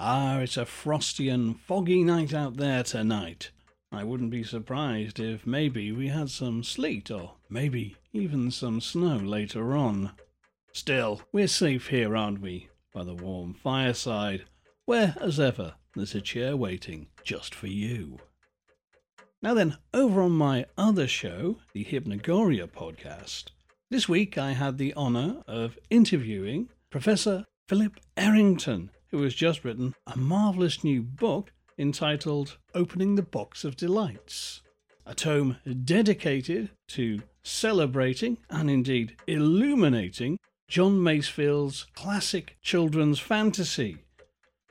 Ah, it's a frosty and foggy night out there tonight. I wouldn't be surprised if maybe we had some sleet or maybe even some snow later on. Still, we're safe here, aren't we? By the warm fireside, where, as ever, there's a chair waiting just for you. Now then, over on my other show, the Hypnogoria podcast, this week I had the honour of interviewing Professor Philip Errington, who has just written a marvellous new book entitled Opening the Box of Delights, a tome dedicated to celebrating and indeed illuminating John Masefield's classic children's fantasy.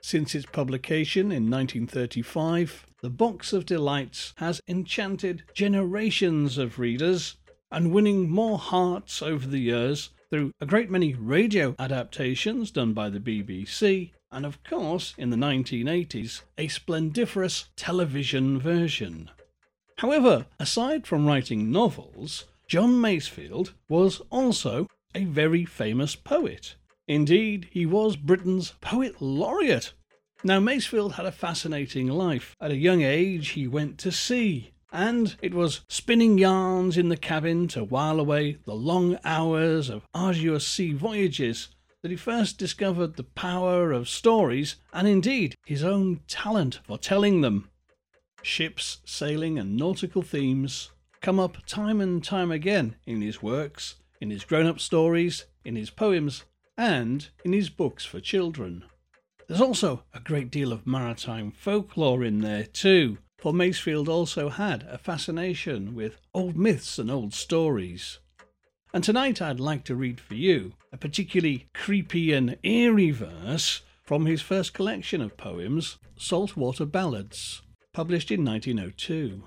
Since its publication in 1935, The Box of Delights has enchanted generations of readers and winning more hearts over the years through a great many radio adaptations done by the BBC and of course, in the 1980s, a splendiferous television version. However, aside from writing novels, John Masefield was also a very famous poet. Indeed, he was Britain's Poet Laureate. Now, Masefield had a fascinating life. At a young age, he went to sea, and it was spinning yarns in the cabin to while away the long hours of arduous sea voyages that he first discovered the power of stories and indeed his own talent for telling them. Ships, sailing, and nautical themes come up time and time again in his works, in his grown up stories, in his poems, and in his books for children. There's also a great deal of maritime folklore in there too, for Masefield also had a fascination with old myths and old stories. And tonight I'd like to read for you a particularly creepy and eerie verse from his first collection of poems, Saltwater Ballads, published in 1902.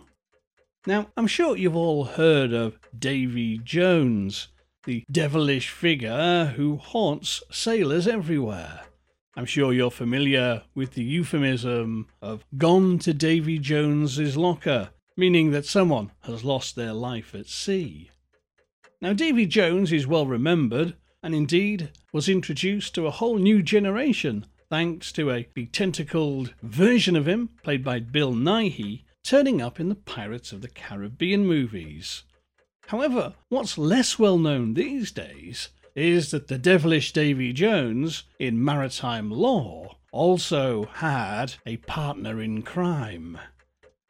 Now, I'm sure you've all heard of Davy Jones, the devilish figure who haunts sailors everywhere. I'm sure you're familiar with the euphemism of gone to Davy Jones's locker, meaning that someone has lost their life at sea. Now, Davy Jones is well remembered and indeed was introduced to a whole new generation thanks to a tentacled version of him, played by Bill Nighy, turning up in the Pirates of the Caribbean movies. However, what's less well known these days is that the devilish Davy Jones, in maritime law, also had a partner in crime.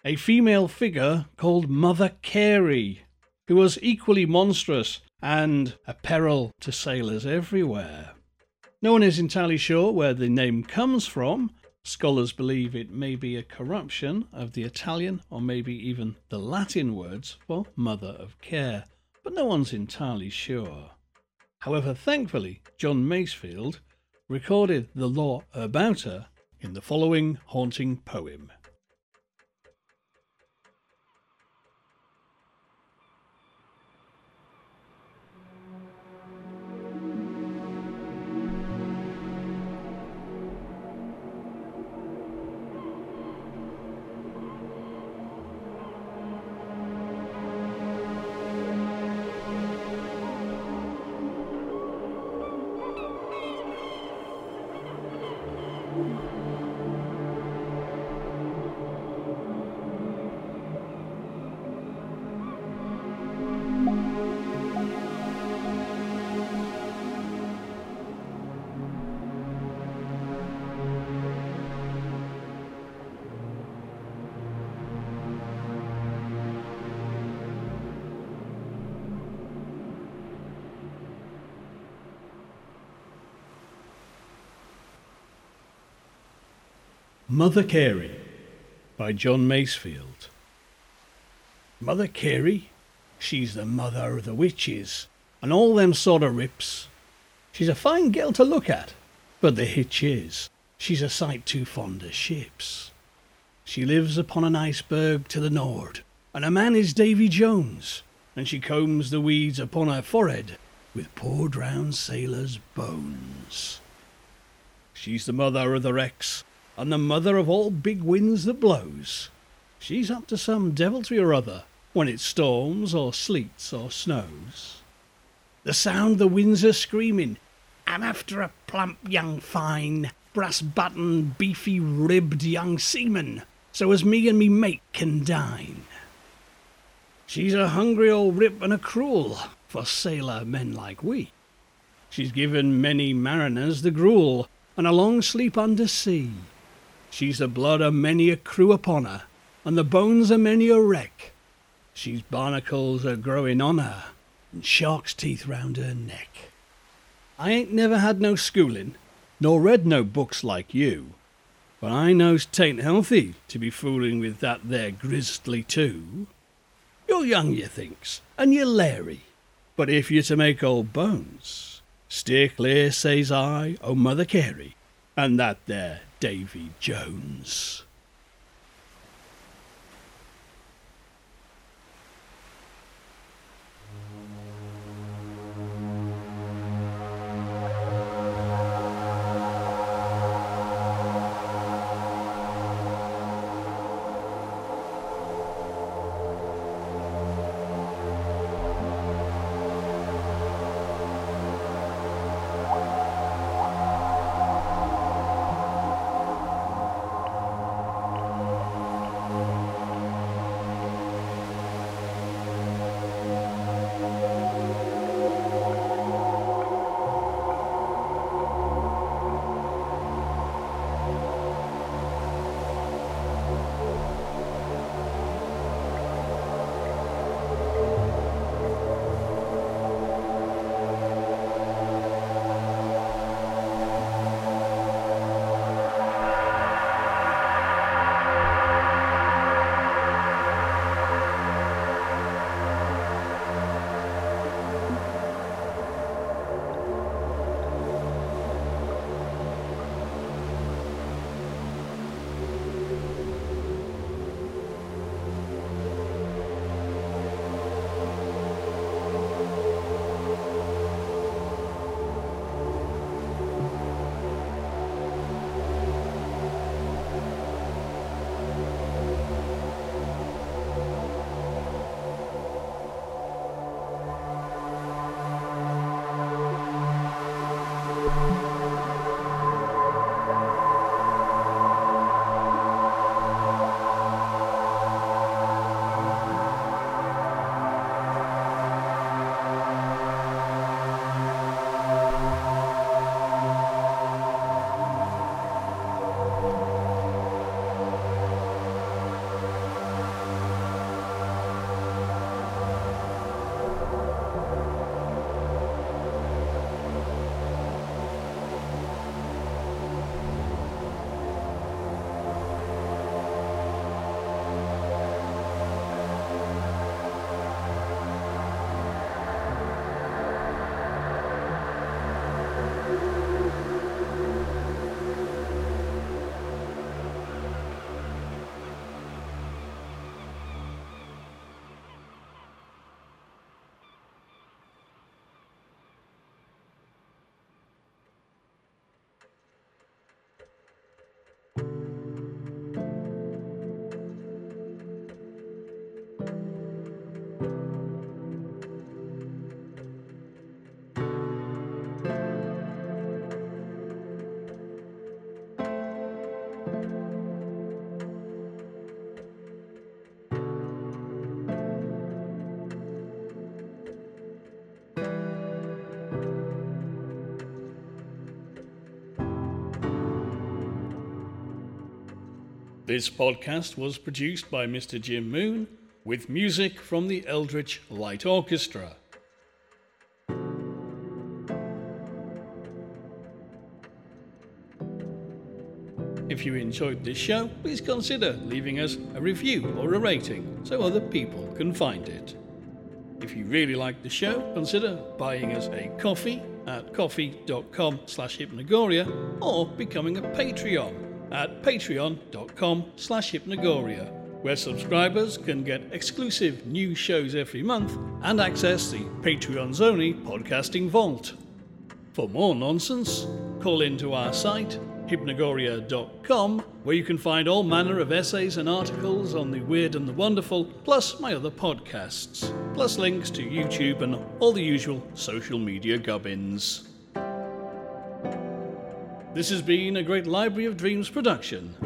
A female figure called Mother Carey, who was equally monstrous and a peril to sailors everywhere. No one is entirely sure where the name comes from. Scholars believe it may be a corruption of the Italian or maybe even the Latin words for mother of care, but no one's entirely sure. However, thankfully, John Masefield recorded the lore about her in the following haunting poem. Mother Carey by John Masefield. Mother Carey, she's the mother of the witches and all them sort of rips. She's a fine girl to look at, but the hitch is she's a sight too fond of ships. She lives upon an iceberg to the nor'ard, and her man is Davy Jones, and she combs the weeds upon her forehead with poor drowned sailors' bones. She's the mother of the wrecks and the mother of all big winds that blows. She's up to some deviltry or other when it storms or sleets or snows. The sound the winds are screaming, I'm after a plump young fine, brass button, beefy ribbed young seaman, so as me and me mate can dine. She's a hungry old rip and a cruel for sailor men like we. She's given many mariners the gruel and a long sleep under sea. She's the blood of many a crew upon her, and the bones of many a wreck. She's barnacles a growing on her, and shark's teeth round her neck. I ain't never had no schooling, nor read no books like you, but I knows tain't healthy to be fooling with that there grizzly too. You're young, you thinks, and you're Larry, but if you're to make old bones, steer clear, says I, o Mother Carey, and that there Davy Jones. This podcast was produced by Mr. Jim Moon with music from the Eldritch Light Orchestra. If you enjoyed this show, please consider leaving us a review or a rating so other people can find it. If you really like the show, consider buying us a coffee at ko-fi.com slash hypnogoria or becoming a Patreon at patreon.com slash hypnogoria, where subscribers can get exclusive new shows every month and access the Patreon's only podcasting vault. For more nonsense, call into our site, hypnogoria.com, where you can find all manner of essays and articles on the weird and the wonderful, plus my other podcasts, plus links to YouTube and all the usual social media gubbins. This has been a Great Library of Dreams production.